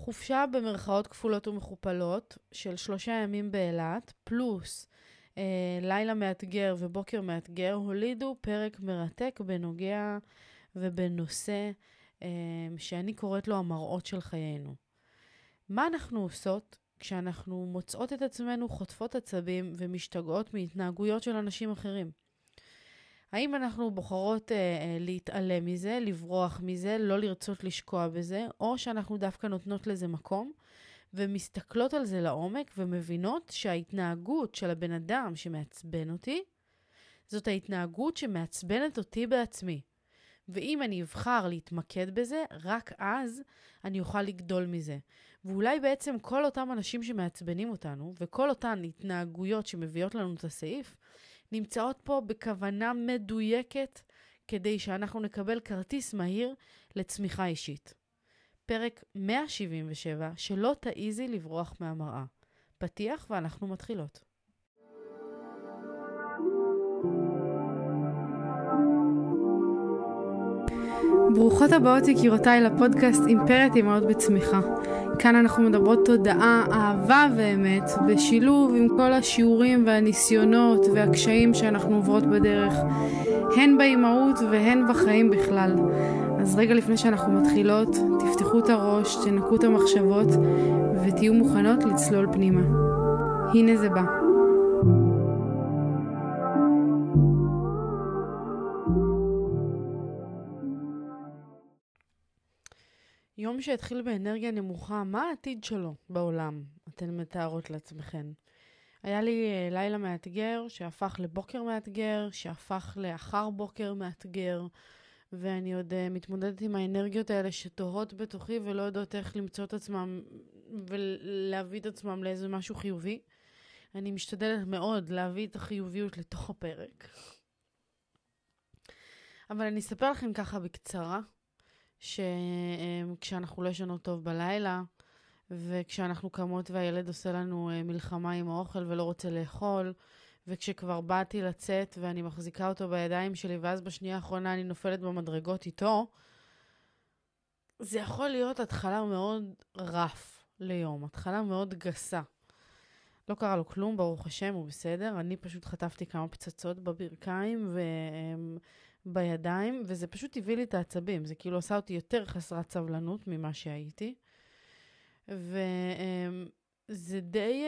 חופשה במרכאות כפולות ומכופלות של שלושה ימים באילת, פלוס אה, לילה מאתגר ובוקר מאתגר, הולידו פרק מרתק בנוגע ובנושא אה, שאני קוראת לו המראות של חיינו. מה אנחנו עושות כשאנחנו מוצאות את עצמנו חוטפות עצבים ומשתגעות מהתנהגויות של אנשים אחרים? האם אנחנו בוחרות אה, אה, להתעלם מזה, לברוח מזה, לא לרצות לשקוע בזה, או שאנחנו דווקא נותנות לזה מקום ומסתכלות על זה לעומק ומבינות שההתנהגות של הבן אדם שמעצבן אותי, זאת ההתנהגות שמעצבנת אותי בעצמי. ואם אני אבחר להתמקד בזה, רק אז אני אוכל לגדול מזה. ואולי בעצם כל אותם אנשים שמעצבנים אותנו, וכל אותן התנהגויות שמביאות לנו את הסעיף, נמצאות פה בכוונה מדויקת כדי שאנחנו נקבל כרטיס מהיר לצמיחה אישית. פרק 177, שלא תעיזי לברוח מהמראה. פתיח ואנחנו מתחילות. ברוכות הבאות יקירותיי לפודקאסט אימפרית אמהות בצמיחה. כאן אנחנו מדברות תודעה, אהבה ואמת, בשילוב עם כל השיעורים והניסיונות והקשיים שאנחנו עוברות בדרך, הן באימהות והן בחיים בכלל. אז רגע לפני שאנחנו מתחילות, תפתחו את הראש, תנקו את המחשבות ותהיו מוכנות לצלול פנימה. הנה זה בא. שהתחיל באנרגיה נמוכה, מה העתיד שלו בעולם? אתן מתארות לעצמכן. היה לי אה, לילה מאתגר, שהפך לבוקר מאתגר, שהפך לאחר בוקר מאתגר, ואני עוד uh, מתמודדת עם האנרגיות האלה שתוהות בתוכי ולא יודעות איך למצוא את עצמם ולהביא את עצמם לאיזה משהו חיובי. אני משתדלת מאוד להביא את החיוביות לתוך הפרק. אבל אני אספר לכם ככה בקצרה, שכשאנחנו לא ישנות טוב בלילה, וכשאנחנו קמות והילד עושה לנו אה, מלחמה עם האוכל ולא רוצה לאכול, וכשכבר באתי לצאת ואני מחזיקה אותו בידיים שלי, ואז בשנייה האחרונה אני נופלת במדרגות איתו, זה יכול להיות התחלה מאוד רף ליום, התחלה מאוד גסה. לא קרה לו כלום, ברוך השם, הוא בסדר. אני פשוט חטפתי כמה פצצות בברכיים ובידיים, וזה פשוט הביא לי את העצבים. זה כאילו עשה אותי יותר חסרת סבלנות ממה שהייתי. וזה די,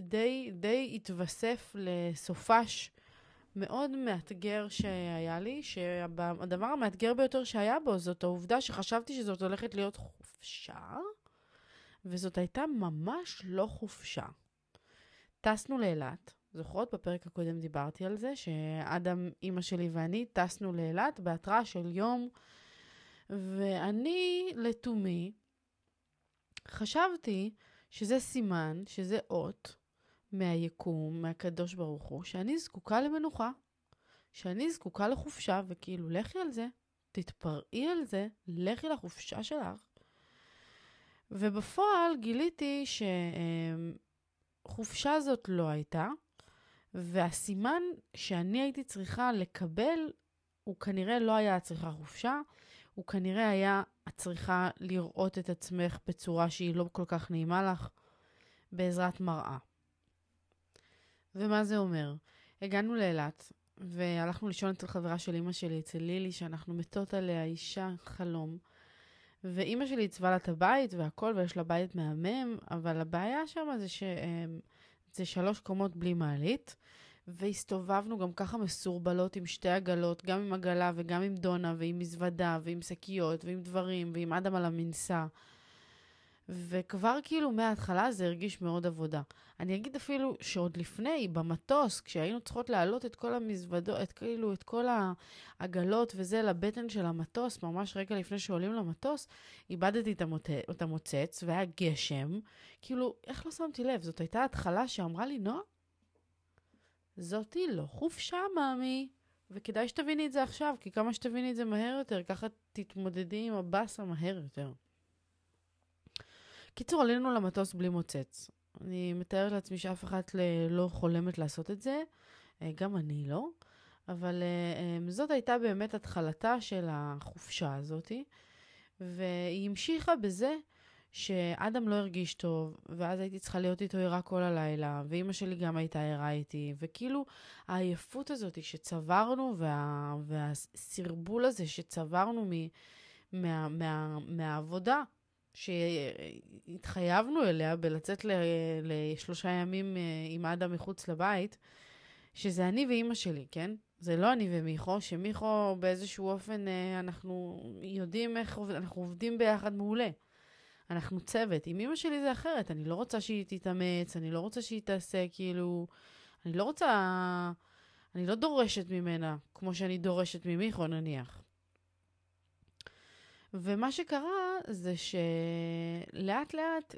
די, די התווסף לסופש מאוד מאתגר שהיה לי, שהדבר המאתגר ביותר שהיה בו זאת העובדה שחשבתי שזאת הולכת להיות חופשה, וזאת הייתה ממש לא חופשה. טסנו לאילת, זוכרות? בפרק הקודם דיברתי על זה, שאדם, אימא שלי ואני טסנו לאילת בהתראה של יום, ואני לתומי חשבתי שזה סימן, שזה אות מהיקום, מהקדוש ברוך הוא, שאני זקוקה למנוחה, שאני זקוקה לחופשה, וכאילו, לכי על זה, תתפרעי על זה, לכי לחופשה שלך. ובפועל גיליתי שחופשה זאת לא הייתה, והסימן שאני הייתי צריכה לקבל, הוא כנראה לא היה צריכה חופשה, הוא כנראה היה צריכה לראות את עצמך בצורה שהיא לא כל כך נעימה לך, בעזרת מראה. ומה זה אומר? הגענו לאילת, והלכנו לישון אצל חברה של אימא שלי, אצל לילי, שאנחנו מתות עליה, אישה חלום. ואימא שלי עיצבה לה את הבית והכל, ויש לה בית מהמם, אבל הבעיה שם זה שזה שלוש קומות בלי מעלית, והסתובבנו גם ככה מסורבלות עם שתי עגלות, גם עם עגלה וגם עם דונה ועם מזוודה ועם שקיות ועם דברים ועם אדם על המנסה. וכבר כאילו מההתחלה זה הרגיש מאוד עבודה. אני אגיד אפילו שעוד לפני, במטוס, כשהיינו צריכות להעלות את כל המזוודות, את כאילו, את כל העגלות וזה לבטן של המטוס, ממש רגע לפני שעולים למטוס, איבדתי את, המוט... את המוצץ והיה גשם. כאילו, איך לא שמתי לב? זאת הייתה התחלה שאמרה לי, נועה, זאתי לא חופשה, מאמי. וכדאי שתביני את זה עכשיו, כי כמה שתביני את זה מהר יותר, ככה תתמודדי עם הבאסה מהר יותר. קיצור, עלינו למטוס בלי מוצץ. אני מתארת לעצמי שאף אחת לא חולמת לעשות את זה, אה, גם אני לא, אבל אה, אה, זאת הייתה באמת התחלתה של החופשה הזאתי, והיא המשיכה בזה שאדם לא הרגיש טוב, ואז הייתי צריכה להיות איתו ערה כל הלילה, ואימא שלי גם הייתה ערה איתי, וכאילו העייפות הזאת שצברנו, וה, והסרבול הזה שצברנו מ, מה, מה, מהעבודה, שהתחייבנו אליה בלצאת ל, לשלושה ימים אה, עם אדם מחוץ לבית, שזה אני ואימא שלי, כן? זה לא אני ומיכו, שמיכו באיזשהו אופן, אה, אנחנו יודעים איך אנחנו עובדים ביחד מעולה. אנחנו צוות. עם אמא שלי זה אחרת, אני לא רוצה שהיא תתאמץ, אני לא רוצה שהיא תעשה כאילו... אני לא רוצה... אני לא דורשת ממנה כמו שאני דורשת ממיכו נניח. ומה שקרה זה שלאט לאט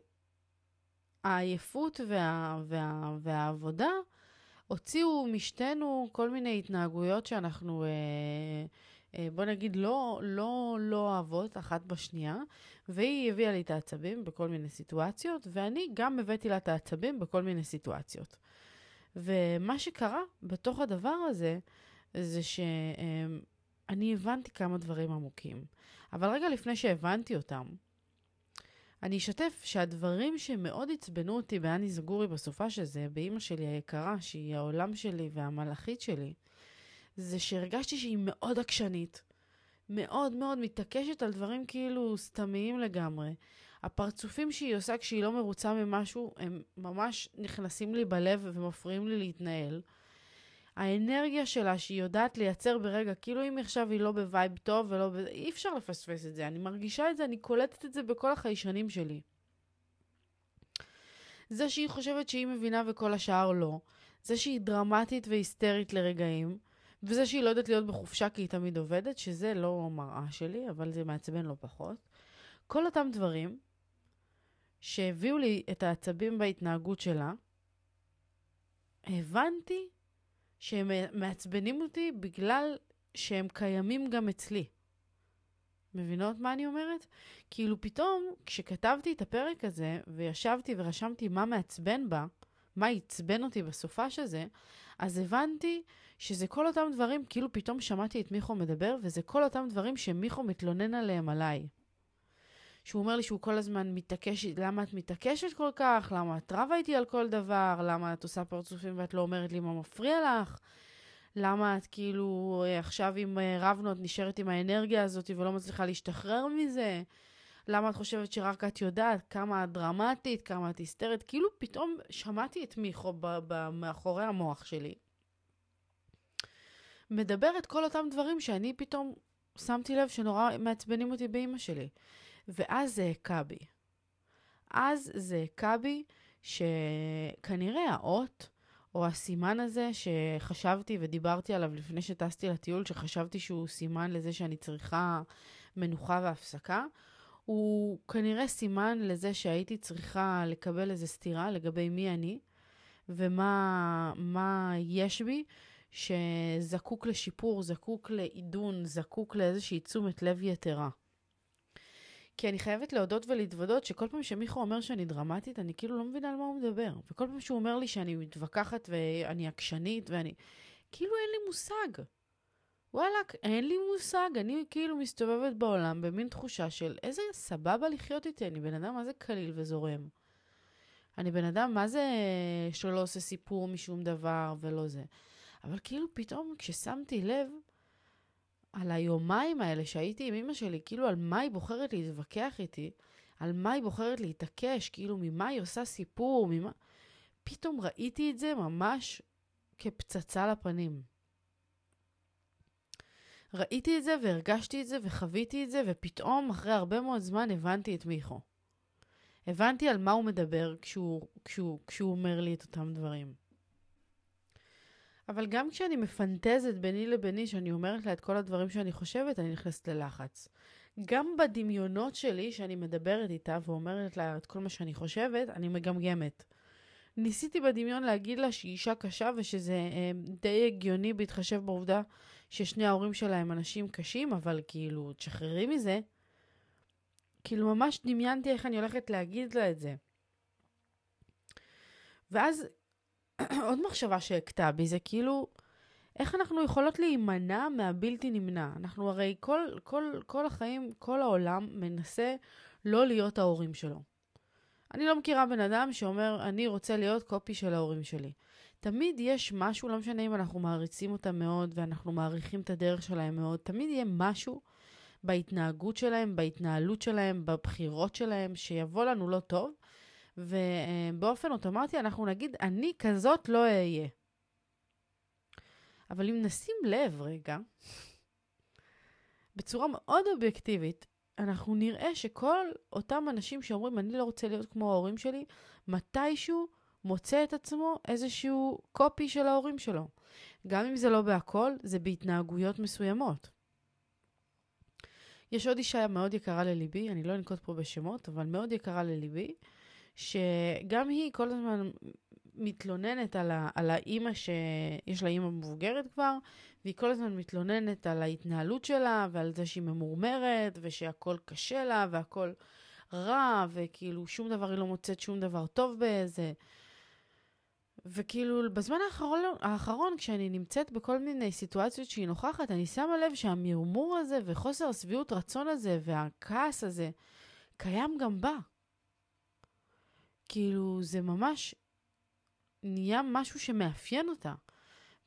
העייפות וה... וה... והעבודה הוציאו משתנו כל מיני התנהגויות שאנחנו, אה, אה, בוא נגיד, לא, לא, לא אוהבות אחת בשנייה, והיא הביאה לי את העצבים בכל מיני סיטואציות, ואני גם הבאתי לה את העצבים בכל מיני סיטואציות. ומה שקרה בתוך הדבר הזה, זה שאני הבנתי כמה דברים עמוקים. אבל רגע לפני שהבנתי אותם, אני אשתף שהדברים שמאוד עצבנו אותי באני זגורי בסופה של זה, באימא שלי היקרה, שהיא העולם שלי והמלאכית שלי, זה שהרגשתי שהיא מאוד עקשנית, מאוד מאוד מתעקשת על דברים כאילו סתמיים לגמרי. הפרצופים שהיא עושה כשהיא לא מרוצה ממשהו, הם ממש נכנסים לי בלב ומפריעים לי להתנהל. האנרגיה שלה שהיא יודעת לייצר ברגע, כאילו אם עכשיו היא לא ב vibe טוב ולא ב... אי אפשר לפספס את זה. אני מרגישה את זה, אני קולטת את זה בכל החיישנים שלי. זה שהיא חושבת שהיא מבינה וכל השאר לא. זה שהיא דרמטית והיסטרית לרגעים. וזה שהיא לא יודעת להיות בחופשה כי היא תמיד עובדת, שזה לא מראה שלי, אבל זה מעצבן לא פחות. כל אותם דברים שהביאו לי את העצבים בהתנהגות שלה, הבנתי שהם מעצבנים אותי בגלל שהם קיימים גם אצלי. מבינות מה אני אומרת? כאילו פתאום, כשכתבתי את הפרק הזה, וישבתי ורשמתי מה מעצבן בה, מה עצבן אותי בסופש הזה, אז הבנתי שזה כל אותם דברים, כאילו פתאום שמעתי את מיכו מדבר, וזה כל אותם דברים שמיכו מתלונן עליהם עליי. שהוא אומר לי שהוא כל הזמן מתעקש, למה את מתעקשת כל כך? למה את רבה איתי על כל דבר? למה את עושה פרצופים ואת לא אומרת לי מה מפריע לך? למה את כאילו עכשיו אם רבנו את נשארת עם האנרגיה הזאת ולא מצליחה להשתחרר מזה? למה את חושבת שרק את יודעת כמה את דרמטית, כמה את היסטרית? כאילו פתאום שמעתי את מיכו מאחורי המוח שלי. מדבר את כל אותם דברים שאני פתאום שמתי לב שנורא מעצבנים אותי באימא שלי. ואז זה הכה בי. אז זה הכה בי שכנראה האות, או הסימן הזה שחשבתי ודיברתי עליו לפני שטסתי לטיול, שחשבתי שהוא סימן לזה שאני צריכה מנוחה והפסקה, הוא כנראה סימן לזה שהייתי צריכה לקבל איזו סתירה לגבי מי אני ומה יש בי שזקוק לשיפור, זקוק לעידון, זקוק לאיזושהי תשומת לב יתרה. כי אני חייבת להודות ולהתוודות שכל פעם שמיכו אומר שאני דרמטית, אני כאילו לא מבינה על מה הוא מדבר. וכל פעם שהוא אומר לי שאני מתווכחת ואני עקשנית ואני... כאילו אין לי מושג. וואלכ, אין לי מושג. אני כאילו מסתובבת בעולם במין תחושה של איזה סבבה לחיות איתי. אני בן אדם מה זה קליל וזורם. אני בן אדם מה זה שלא עושה סיפור משום דבר ולא זה. אבל כאילו פתאום כששמתי לב, על היומיים האלה שהייתי עם אמא שלי, כאילו על מה היא בוחרת להתווכח איתי, על מה היא בוחרת להתעקש, כאילו ממה היא עושה סיפור, ממה... פתאום ראיתי את זה ממש כפצצה לפנים. ראיתי את זה והרגשתי את זה וחוויתי את זה, ופתאום אחרי הרבה מאוד זמן הבנתי את מיכו. הבנתי על מה הוא מדבר כשהוא, כשהוא, כשהוא אומר לי את אותם דברים. אבל גם כשאני מפנטזת ביני לביני, שאני אומרת לה את כל הדברים שאני חושבת, אני נכנסת ללחץ. גם בדמיונות שלי, שאני מדברת איתה ואומרת לה את כל מה שאני חושבת, אני מגמגמת. ניסיתי בדמיון להגיד לה שהיא אישה קשה ושזה אה, די הגיוני בהתחשב בעובדה ששני ההורים שלה הם אנשים קשים, אבל כאילו, תשחררי מזה. כאילו, ממש דמיינתי איך אני הולכת להגיד לה את זה. ואז עוד מחשבה שהכתה בי זה כאילו, איך אנחנו יכולות להימנע מהבלתי נמנע? אנחנו הרי כל, כל, כל החיים, כל העולם מנסה לא להיות ההורים שלו. אני לא מכירה בן אדם שאומר, אני רוצה להיות קופי של ההורים שלי. תמיד יש משהו, לא משנה אם אנחנו מעריצים אותם מאוד ואנחנו מעריכים את הדרך שלהם מאוד, תמיד יהיה משהו בהתנהגות שלהם, בהתנהלות שלהם, בבחירות שלהם, שיבוא לנו לא טוב, ובאופן אוטומטי אנחנו נגיד, אני כזאת לא אהיה. אבל אם נשים לב רגע, בצורה מאוד אובייקטיבית, אנחנו נראה שכל אותם אנשים שאומרים, אני לא רוצה להיות כמו ההורים שלי, מתישהו מוצא את עצמו איזשהו קופי של ההורים שלו. גם אם זה לא בהכל, זה בהתנהגויות מסוימות. יש עוד אישה מאוד יקרה לליבי, אני לא אנקוט פה בשמות, אבל מאוד יקרה לליבי, שגם היא כל הזמן מתלוננת על, ה, על האימא שיש לה אימא מבוגרת כבר, והיא כל הזמן מתלוננת על ההתנהלות שלה ועל זה שהיא ממורמרת ושהכול קשה לה והכול רע, וכאילו שום דבר היא לא מוצאת שום דבר טוב באיזה. וכאילו, בזמן האחרון, האחרון, כשאני נמצאת בכל מיני סיטואציות שהיא נוכחת, אני שמה לב שהמרמור הזה וחוסר השביעות רצון הזה והכעס הזה קיים גם בה. כאילו, זה ממש נהיה משהו שמאפיין אותה.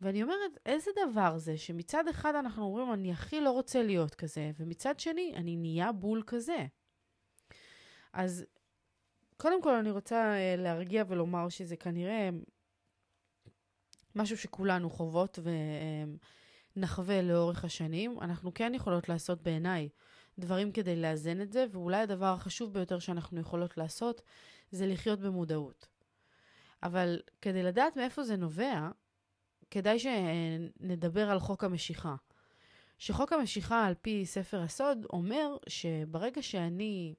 ואני אומרת, איזה דבר זה שמצד אחד אנחנו אומרים, אני הכי לא רוצה להיות כזה, ומצד שני, אני נהיה בול כזה. אז קודם כל אני רוצה uh, להרגיע ולומר שזה כנראה משהו שכולנו חוות ונחווה לאורך השנים. אנחנו כן יכולות לעשות בעיניי דברים כדי לאזן את זה, ואולי הדבר החשוב ביותר שאנחנו יכולות לעשות זה לחיות במודעות. אבל כדי לדעת מאיפה זה נובע, כדאי שנדבר על חוק המשיכה. שחוק המשיכה על פי ספר הסוד אומר שברגע שאני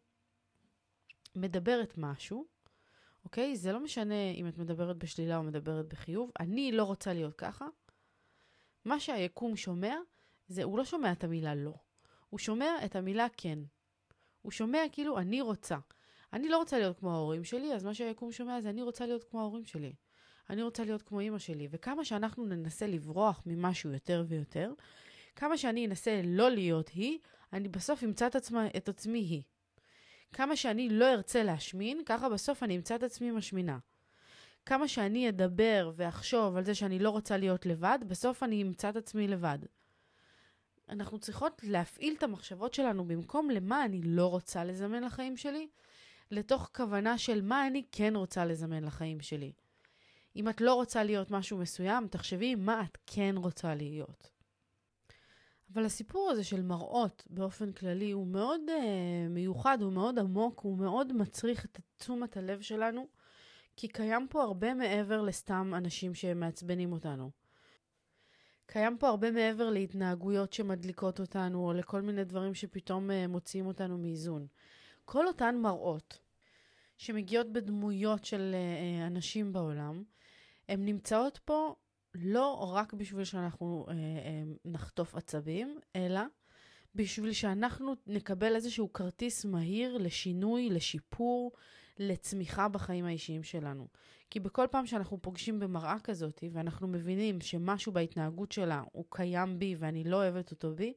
מדברת משהו, אוקיי? זה לא משנה אם את מדברת בשלילה או מדברת בחיוב, אני לא רוצה להיות ככה. מה שהיקום שומע, זה, הוא לא שומע את המילה לא, הוא שומע את המילה כן. הוא שומע כאילו אני רוצה. אני לא רוצה להיות כמו ההורים שלי, אז מה שהיקום שומע זה אני רוצה להיות כמו ההורים שלי. אני רוצה להיות כמו אימא שלי. וכמה שאנחנו ננסה לברוח ממשהו יותר ויותר, כמה שאני אנסה לא להיות היא, אני בסוף אמצא את, עצמה, את עצמי היא. כמה שאני לא ארצה להשמין, ככה בסוף אני אמצא את עצמי משמינה. כמה שאני אדבר ואחשוב על זה שאני לא רוצה להיות לבד, בסוף אני אמצא את עצמי לבד. אנחנו צריכות להפעיל את המחשבות שלנו במקום למה אני לא רוצה לזמן לחיים שלי, לתוך כוונה של מה אני כן רוצה לזמן לחיים שלי. אם את לא רוצה להיות משהו מסוים, תחשבי מה את כן רוצה להיות. אבל הסיפור הזה של מראות באופן כללי הוא מאוד uh, מיוחד, הוא מאוד עמוק, הוא מאוד מצריך את תשומת הלב שלנו, כי קיים פה הרבה מעבר לסתם אנשים שמעצבנים אותנו. קיים פה הרבה מעבר להתנהגויות שמדליקות אותנו, או לכל מיני דברים שפתאום uh, מוציאים אותנו מאיזון. כל אותן מראות שמגיעות בדמויות של uh, אנשים בעולם, הן נמצאות פה לא רק בשביל שאנחנו אה, אה, נחטוף עצבים, אלא בשביל שאנחנו נקבל איזשהו כרטיס מהיר לשינוי, לשיפור, לצמיחה בחיים האישיים שלנו. כי בכל פעם שאנחנו פוגשים במראה כזאת, ואנחנו מבינים שמשהו בהתנהגות שלה הוא קיים בי ואני לא אוהבת אותו בי,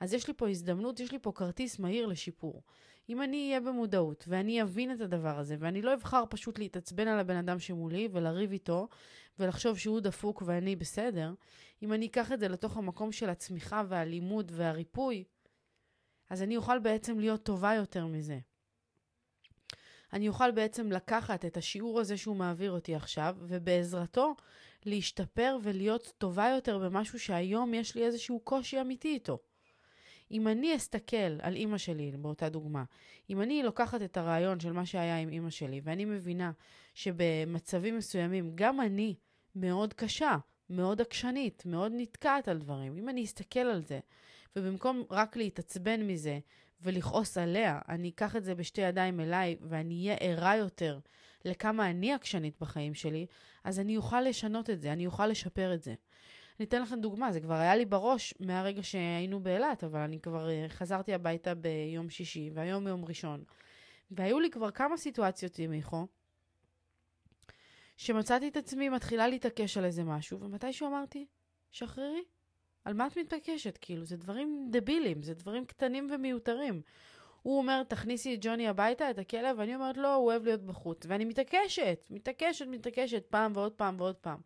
אז יש לי פה הזדמנות, יש לי פה כרטיס מהיר לשיפור. אם אני אהיה במודעות ואני אבין את הדבר הזה, ואני לא אבחר פשוט להתעצבן על הבן אדם שמולי ולריב איתו ולחשוב שהוא דפוק ואני בסדר, אם אני אקח את זה לתוך המקום של הצמיחה והלימוד והריפוי, אז אני אוכל בעצם להיות טובה יותר מזה. אני אוכל בעצם לקחת את השיעור הזה שהוא מעביר אותי עכשיו, ובעזרתו להשתפר ולהיות טובה יותר במשהו שהיום יש לי איזשהו קושי אמיתי איתו. אם אני אסתכל על אימא שלי, באותה דוגמה, אם אני לוקחת את הרעיון של מה שהיה עם אימא שלי, ואני מבינה שבמצבים מסוימים גם אני מאוד קשה, מאוד עקשנית, מאוד נתקעת על דברים. אם אני אסתכל על זה, ובמקום רק להתעצבן מזה ולכעוס עליה, אני אקח את זה בשתי ידיים אליי ואני אהיה ערה יותר לכמה אני עקשנית בחיים שלי, אז אני אוכל לשנות את זה, אני אוכל לשפר את זה. אני אתן לכם דוגמה, זה כבר היה לי בראש מהרגע שהיינו באילת, אבל אני כבר אה, חזרתי הביתה ביום שישי, והיום יום ראשון. והיו לי כבר כמה סיטואציות עם מיכו, שמצאתי את עצמי מתחילה להתעקש על איזה משהו, ומתישהו אמרתי, שחררי, על מה את מתעקשת? כאילו, זה דברים דבילים, זה דברים קטנים ומיותרים. הוא אומר, תכניסי את ג'וני הביתה, את הכלב, ואני אומרת, לא, הוא אוהב להיות בחוץ. ואני מתעקשת, מתעקשת, מתעקשת, פעם ועוד פעם ועוד פעם.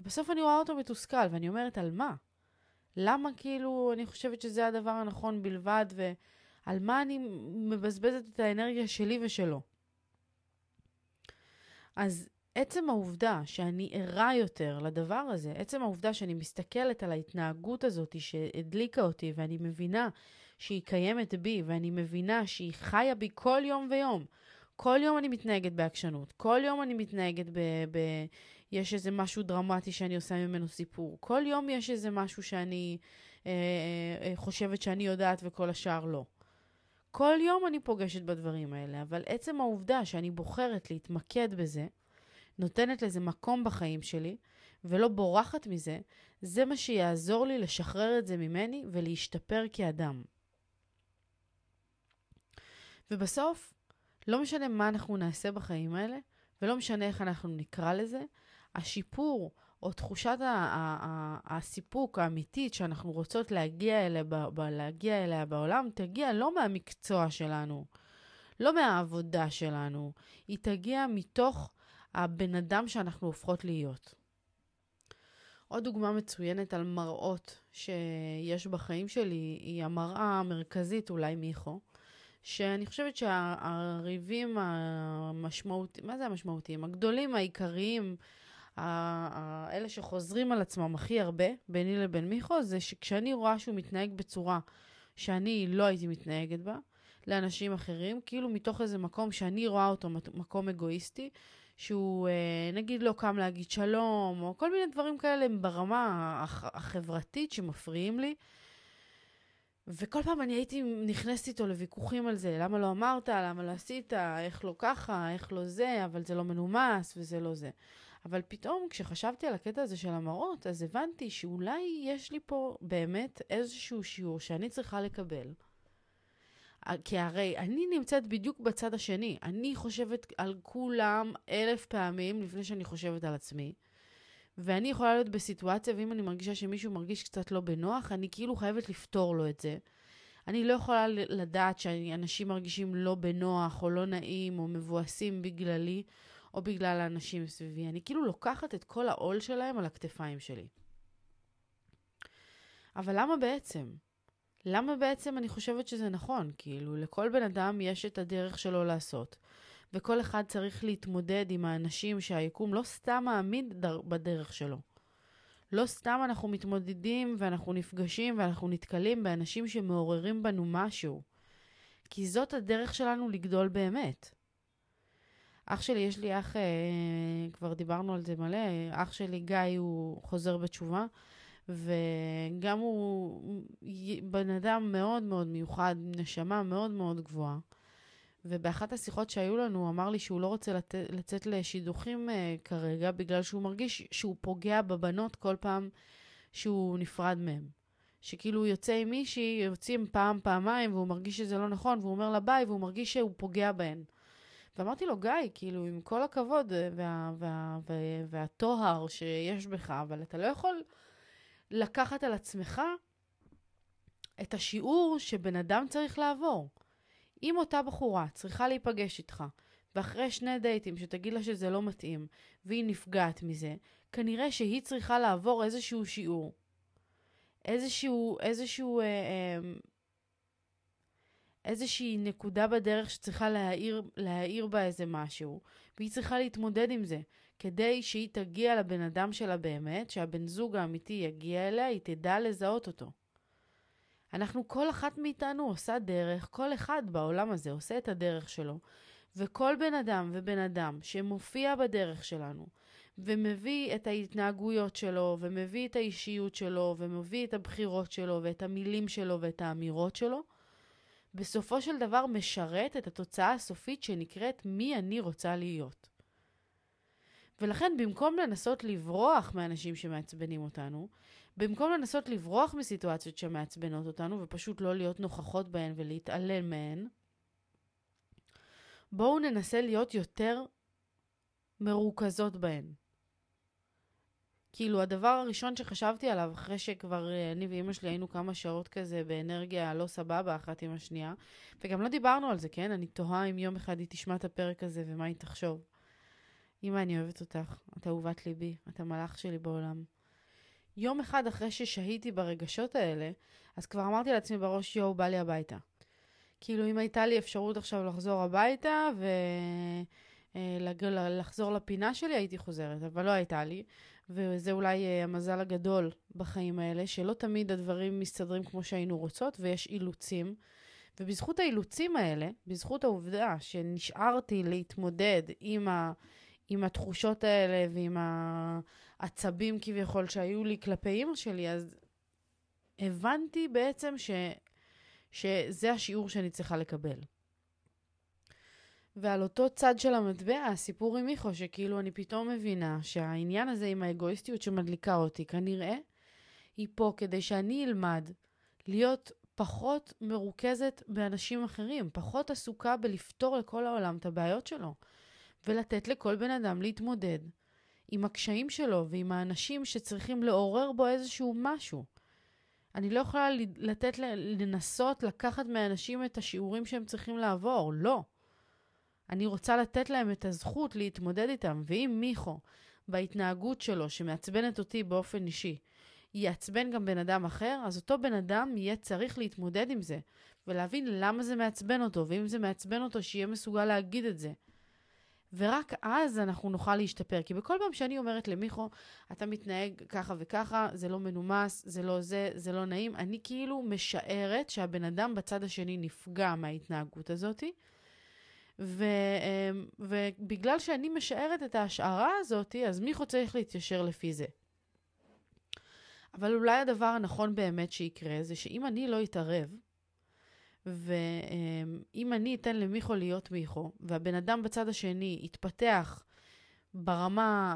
ובסוף אני רואה אותו מתוסכל, ואני אומרת, על מה? למה כאילו אני חושבת שזה הדבר הנכון בלבד, ועל מה אני מבזבזת את האנרגיה שלי ושלו? אז עצם העובדה שאני ערה יותר לדבר הזה, עצם העובדה שאני מסתכלת על ההתנהגות הזאת שהדליקה אותי, ואני מבינה שהיא קיימת בי, ואני מבינה שהיא חיה בי כל יום ויום. כל יום אני מתנהגת בעקשנות, כל יום אני מתנהגת ב... ב יש איזה משהו דרמטי שאני עושה ממנו סיפור. כל יום יש איזה משהו שאני אה, אה, חושבת שאני יודעת וכל השאר לא. כל יום אני פוגשת בדברים האלה, אבל עצם העובדה שאני בוחרת להתמקד בזה, נותנת לזה מקום בחיים שלי, ולא בורחת מזה, זה מה שיעזור לי לשחרר את זה ממני ולהשתפר כאדם. ובסוף, לא משנה מה אנחנו נעשה בחיים האלה, ולא משנה איך אנחנו נקרא לזה, השיפור או תחושת הסיפוק האמיתית שאנחנו רוצות להגיע אליה, להגיע אליה בעולם, תגיע לא מהמקצוע שלנו, לא מהעבודה שלנו, היא תגיע מתוך הבן אדם שאנחנו הופכות להיות. עוד דוגמה מצוינת על מראות שיש בחיים שלי היא המראה המרכזית, אולי מיכו, שאני חושבת שהריבים המשמעותיים, מה זה המשמעותיים? הגדולים, העיקריים, האלה שחוזרים על עצמם הכי הרבה ביני לבין מיכו, זה שכשאני רואה שהוא מתנהג בצורה שאני לא הייתי מתנהגת בה, לאנשים אחרים, כאילו מתוך איזה מקום שאני רואה אותו מקום אגואיסטי, שהוא אה, נגיד לא קם להגיד שלום, או כל מיני דברים כאלה ברמה החברתית שמפריעים לי. וכל פעם אני הייתי נכנסת איתו לוויכוחים על זה, למה לא אמרת, למה לא עשית, איך לא ככה, איך לא זה, אבל זה לא מנומס וזה לא זה. אבל פתאום כשחשבתי על הקטע הזה של המראות, אז הבנתי שאולי יש לי פה באמת איזשהו שיעור שאני צריכה לקבל. כי הרי אני נמצאת בדיוק בצד השני. אני חושבת על כולם אלף פעמים לפני שאני חושבת על עצמי. ואני יכולה להיות בסיטואציה, ואם אני מרגישה שמישהו מרגיש קצת לא בנוח, אני כאילו חייבת לפתור לו את זה. אני לא יכולה לדעת שאנשים מרגישים לא בנוח, או לא נעים, או מבואסים בגללי, או בגלל האנשים סביבי. אני כאילו לוקחת את כל העול שלהם על הכתפיים שלי. אבל למה בעצם? למה בעצם אני חושבת שזה נכון? כאילו, לכל בן אדם יש את הדרך שלו לעשות. וכל אחד צריך להתמודד עם האנשים שהיקום לא סתם מעמיד בדרך שלו. לא סתם אנחנו מתמודדים ואנחנו נפגשים ואנחנו נתקלים באנשים שמעוררים בנו משהו. כי זאת הדרך שלנו לגדול באמת. אח שלי, יש לי אח, אה, כבר דיברנו על זה מלא, אח שלי גיא הוא חוזר בתשובה, וגם הוא בן אדם מאוד מאוד מיוחד, נשמה מאוד מאוד גבוהה. ובאחת השיחות שהיו לנו, הוא אמר לי שהוא לא רוצה לת... לצאת לשידוכים uh, כרגע, בגלל שהוא מרגיש שהוא פוגע בבנות כל פעם שהוא נפרד מהם. שכאילו הוא יוצא עם מישהי, יוצאים פעם, פעמיים, והוא מרגיש שזה לא נכון, והוא אומר לה ביי, והוא מרגיש שהוא פוגע בהן. ואמרתי לו, גיא, כאילו, עם כל הכבוד וה, וה, וה, וה, והטוהר שיש בך, אבל אתה לא יכול לקחת על עצמך את השיעור שבן אדם צריך לעבור. אם אותה בחורה צריכה להיפגש איתך, ואחרי שני דייטים שתגיד לה שזה לא מתאים, והיא נפגעת מזה, כנראה שהיא צריכה לעבור איזשהו שיעור. איזשהו, איזשהו, אה, אה, איזושהי נקודה בדרך שצריכה להאיר, להאיר בה איזה משהו, והיא צריכה להתמודד עם זה, כדי שהיא תגיע לבן אדם שלה באמת, שהבן זוג האמיתי יגיע אליה, היא תדע לזהות אותו. אנחנו, כל אחת מאיתנו עושה דרך, כל אחד בעולם הזה עושה את הדרך שלו, וכל בן אדם ובן אדם שמופיע בדרך שלנו, ומביא את ההתנהגויות שלו, ומביא את האישיות שלו, ומביא את הבחירות שלו, ואת המילים שלו, ואת האמירות שלו, בסופו של דבר משרת את התוצאה הסופית שנקראת מי אני רוצה להיות. ולכן במקום לנסות לברוח מאנשים שמעצבנים אותנו, במקום לנסות לברוח מסיטואציות שמעצבנות אותנו ופשוט לא להיות נוכחות בהן ולהתעלם מהן, בואו ננסה להיות יותר מרוכזות בהן. כאילו, הדבר הראשון שחשבתי עליו, אחרי שכבר אה, אני ואימא שלי היינו כמה שעות כזה באנרגיה לא סבבה אחת עם השנייה, וגם לא דיברנו על זה, כן? אני תוהה אם יום אחד היא תשמע את הפרק הזה ומה היא תחשוב. אמא, אני אוהבת אותך, את אהובת ליבי, את המלאך שלי בעולם. יום אחד אחרי ששהיתי ברגשות האלה, אז כבר אמרתי לעצמי בראש, יואו, בא לי הביתה. כאילו, אם הייתה לי אפשרות עכשיו לחזור הביתה ולחזור אה, לפינה שלי, הייתי חוזרת, אבל לא הייתה לי. וזה אולי אה, המזל הגדול בחיים האלה, שלא תמיד הדברים מסתדרים כמו שהיינו רוצות, ויש אילוצים. ובזכות האילוצים האלה, בזכות העובדה שנשארתי להתמודד עם, ה, עם התחושות האלה ועם העצבים כביכול שהיו לי כלפי אימא שלי, אז הבנתי בעצם ש, שזה השיעור שאני צריכה לקבל. ועל אותו צד של המטבע, הסיפור עם מיכו, שכאילו אני פתאום מבינה שהעניין הזה עם האגואיסטיות שמדליקה אותי, כנראה היא פה כדי שאני אלמד להיות פחות מרוכזת באנשים אחרים, פחות עסוקה בלפתור לכל העולם את הבעיות שלו, ולתת לכל בן אדם להתמודד עם הקשיים שלו ועם האנשים שצריכים לעורר בו איזשהו משהו. אני לא יכולה לתת, לנסות לקחת מאנשים את השיעורים שהם צריכים לעבור, לא. אני רוצה לתת להם את הזכות להתמודד איתם, ואם מיכו, בהתנהגות שלו, שמעצבנת אותי באופן אישי, יעצבן גם בן אדם אחר, אז אותו בן אדם יהיה צריך להתמודד עם זה, ולהבין למה זה מעצבן אותו, ואם זה מעצבן אותו, שיהיה מסוגל להגיד את זה. ורק אז אנחנו נוכל להשתפר. כי בכל פעם שאני אומרת למיכו, אתה מתנהג ככה וככה, זה לא מנומס, זה לא זה, זה לא נעים, אני כאילו משערת שהבן אדם בצד השני נפגע מההתנהגות הזאתי. ו, אמ, ובגלל שאני משערת את ההשערה הזאת, אז מיכו צריך להתיישר לפי זה. אבל אולי הדבר הנכון באמת שיקרה זה שאם אני לא אתערב, ואם אני אתן למיכו להיות מיכו, והבן אדם בצד השני יתפתח ברמה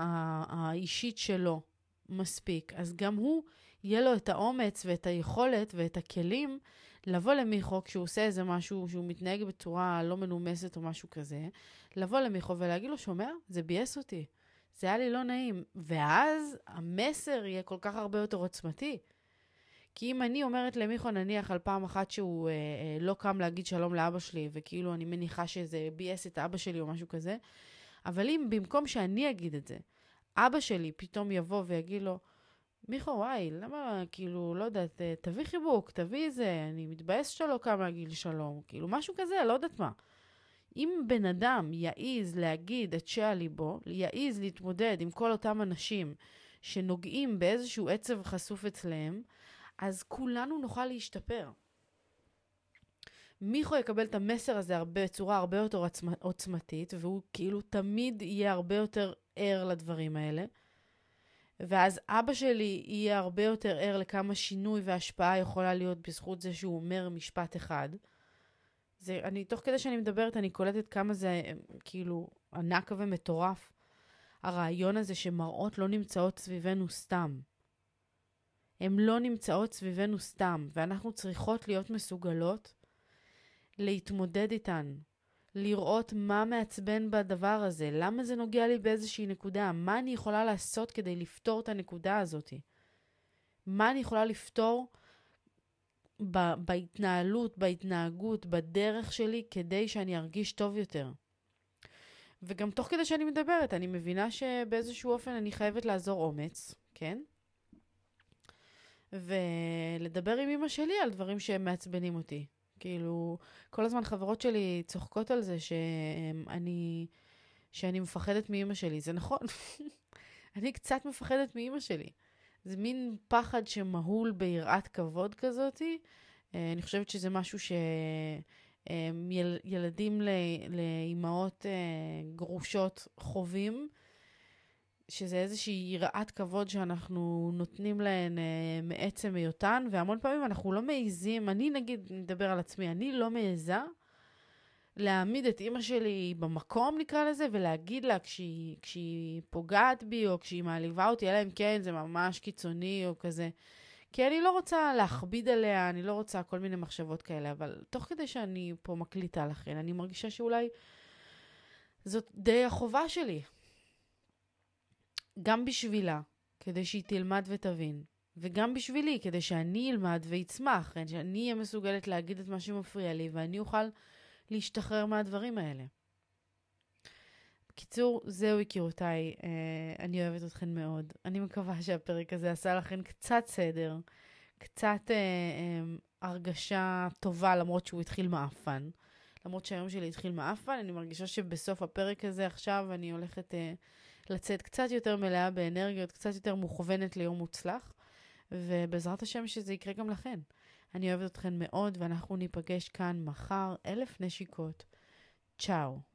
האישית שלו מספיק, אז גם הוא, יהיה לו את האומץ ואת היכולת ואת הכלים לבוא למיכו כשהוא עושה איזה משהו, שהוא מתנהג בצורה לא מנומסת או משהו כזה, לבוא למיכו ולהגיד לו, שומע? זה ביאס אותי. זה היה לי לא נעים. ואז המסר יהיה כל כך הרבה יותר עוצמתי. כי אם אני אומרת למיכו, נניח על פעם אחת שהוא אה, אה, לא קם להגיד שלום לאבא שלי, וכאילו אני מניחה שזה ביאס את אבא שלי או משהו כזה, אבל אם במקום שאני אגיד את זה, אבא שלי פתאום יבוא ויגיד לו, מיכו, וואי, למה, כאילו, לא יודעת, אה, תביא חיבוק, תביא איזה, אני מתבאס שאתה לא קם להגיד שלום, כאילו, משהו כזה, לא יודעת מה. אם בן אדם יעז להגיד את שעל ליבו, יעז להתמודד עם כל אותם אנשים שנוגעים באיזשהו עצב חשוף אצלם, אז כולנו נוכל להשתפר. מיכו יקבל את המסר הזה הרבה, בצורה הרבה יותר עוצמתית, והוא כאילו תמיד יהיה הרבה יותר ער לדברים האלה. ואז אבא שלי יהיה הרבה יותר ער לכמה שינוי והשפעה יכולה להיות בזכות זה שהוא אומר משפט אחד. זה, אני, תוך כדי שאני מדברת, אני קולטת כמה זה כאילו ענק ומטורף. הרעיון הזה שמראות לא נמצאות סביבנו סתם. הן לא נמצאות סביבנו סתם, ואנחנו צריכות להיות מסוגלות להתמודד איתן, לראות מה מעצבן בדבר הזה, למה זה נוגע לי באיזושהי נקודה, מה אני יכולה לעשות כדי לפתור את הנקודה הזאת. מה אני יכולה לפתור ב- בהתנהלות, בהתנהגות, בדרך שלי, כדי שאני ארגיש טוב יותר. וגם תוך כדי שאני מדברת, אני מבינה שבאיזשהו אופן אני חייבת לעזור אומץ, כן? ולדבר עם אמא שלי על דברים שהם מעצבנים אותי. כאילו, כל הזמן חברות שלי צוחקות על זה שאני, שאני מפחדת מאימא שלי. זה נכון, אני קצת מפחדת מאימא שלי. זה מין פחד שמהול ביראת כבוד כזאתי. אה, אני חושבת שזה משהו שילדים לאימהות אה, גרושות חווים. שזה איזושהי יראת כבוד שאנחנו נותנים להן אה, מעצם היותן, והמון פעמים אנחנו לא מעיזים, אני נגיד, נדבר על עצמי, אני לא מעיזה להעמיד את אימא שלי במקום, נקרא לזה, ולהגיד לה כשהיא, כשהיא פוגעת בי, או כשהיא מעליבה אותי, אלא אם כן זה ממש קיצוני או כזה. כי אני לא רוצה להכביד עליה, אני לא רוצה כל מיני מחשבות כאלה, אבל תוך כדי שאני פה מקליטה לכן, אני מרגישה שאולי זאת די החובה שלי. גם בשבילה, כדי שהיא תלמד ותבין. וגם בשבילי, כדי שאני אלמד ואצמח, שאני אהיה מסוגלת להגיד את מה שמפריע לי, ואני אוכל להשתחרר מהדברים האלה. בקיצור, זהו יקירותיי, אה, אני אוהבת אתכן מאוד. אני מקווה שהפרק הזה עשה לכן קצת סדר, קצת אה, אה, הרגשה טובה, למרות שהוא התחיל מעפן. למרות שהיום שלי התחיל מעפן, אני מרגישה שבסוף הפרק הזה עכשיו אני הולכת אה, לצאת קצת יותר מלאה באנרגיות, קצת יותר מוכוונת ליום מוצלח, ובעזרת השם שזה יקרה גם לכן. אני אוהבת אתכן מאוד, ואנחנו ניפגש כאן מחר, אלף נשיקות. צ'או.